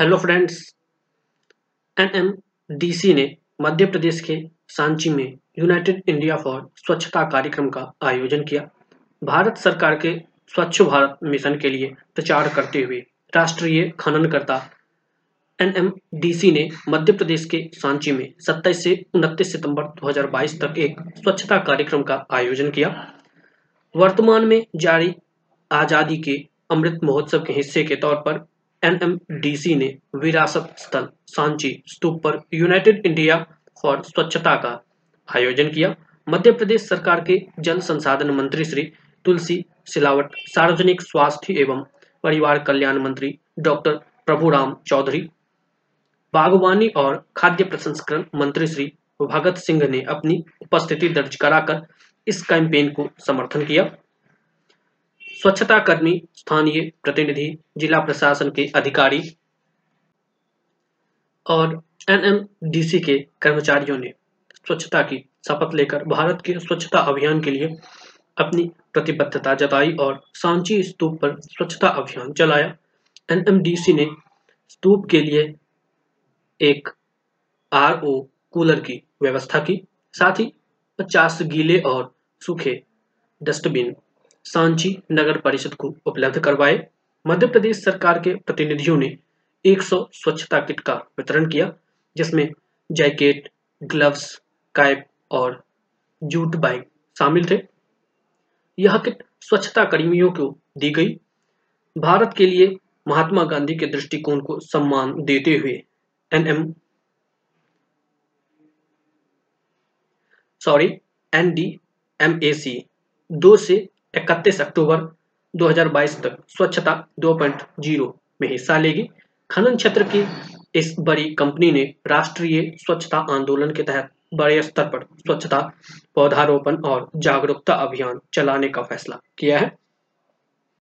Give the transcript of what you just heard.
Hello friends NMDC ने मध्य प्रदेश के सांची में यूनाइटेड इंडिया फॉर स्वच्छता कार्यक्रम का आयोजन किया। भारत सरकार के स्वच्छ भारत मिशन के लिए प्रचार करते हुए राष्ट्रीय खननकर्ता एनएमडीसी ने मध्य प्रदेश के सांची में 27 से 29 सितंबर 2022 तक एक स्वच्छता कार्यक्रम का आयोजन किया। वर्तमान में जारी आज़ादी के अमृत महोत्सव के हिस्से के तौर पर एनएमडीसी ने विरासत स्थल सांची स्तूप पर यूनाइटेड इंडिया फॉर स्वच्छता का आयोजन किया। मध्य प्रदेश सरकार के जल संसाधन मंत्री श्री तुलसी सिलावट, सार्वजनिक स्वास्थ्य एवं परिवार कल्याण मंत्री डॉक्टर प्रभुराम चौधरी, बागवानी और खाद्य प्रसंस्करण मंत्री श्री भगत सिंह ने अपनी उपस्थिति दर्ज कराकर इस कैंपेन को समर्थन किया। स्वच्छता कर्मी स्थानीय प्रतिनिधि, जिला प्रशासन के अधिकारी और एनएमडीसी के कर्मचारियों ने स्वच्छता की शपथ लेकर भारत के स्वच्छता अभियान के लिए अपनी प्रतिबद्धता जताई और सांची स्तूप पर स्वच्छता अभियान चलाया। एनएमडीसी ने स्तूप के लिए एक आरओ कूलर की व्यवस्था की, साथ ही 50 गीले और सूखे डस्टबिन सांची नगर परिषद को उपलब्ध करवाए। मध्य प्रदेश सरकार के प्रतिनिधियों ने 100 स्वच्छता किट का वितरण किया, जिसमें जैकेट, ग्लव्स, कैप और जूट बैग शामिल थे। यह किट स्वच्छता कर्मियों को दी गई। भारत के लिए महात्मा गांधी के दृष्टिकोण को सम्मान देते हुए एनएम सॉरी, एनडीएमएसी दो से इकतीस अक्टूबर 2022 तक स्वच्छता 2.0 में हिस्सा लेगी। खनन क्षेत्र की इस बड़ी कंपनी ने राष्ट्रीय स्वच्छता आंदोलन के तहत बड़े स्तर पर स्वच्छता, पौधारोपण और जागरूकता अभियान चलाने का फैसला किया है।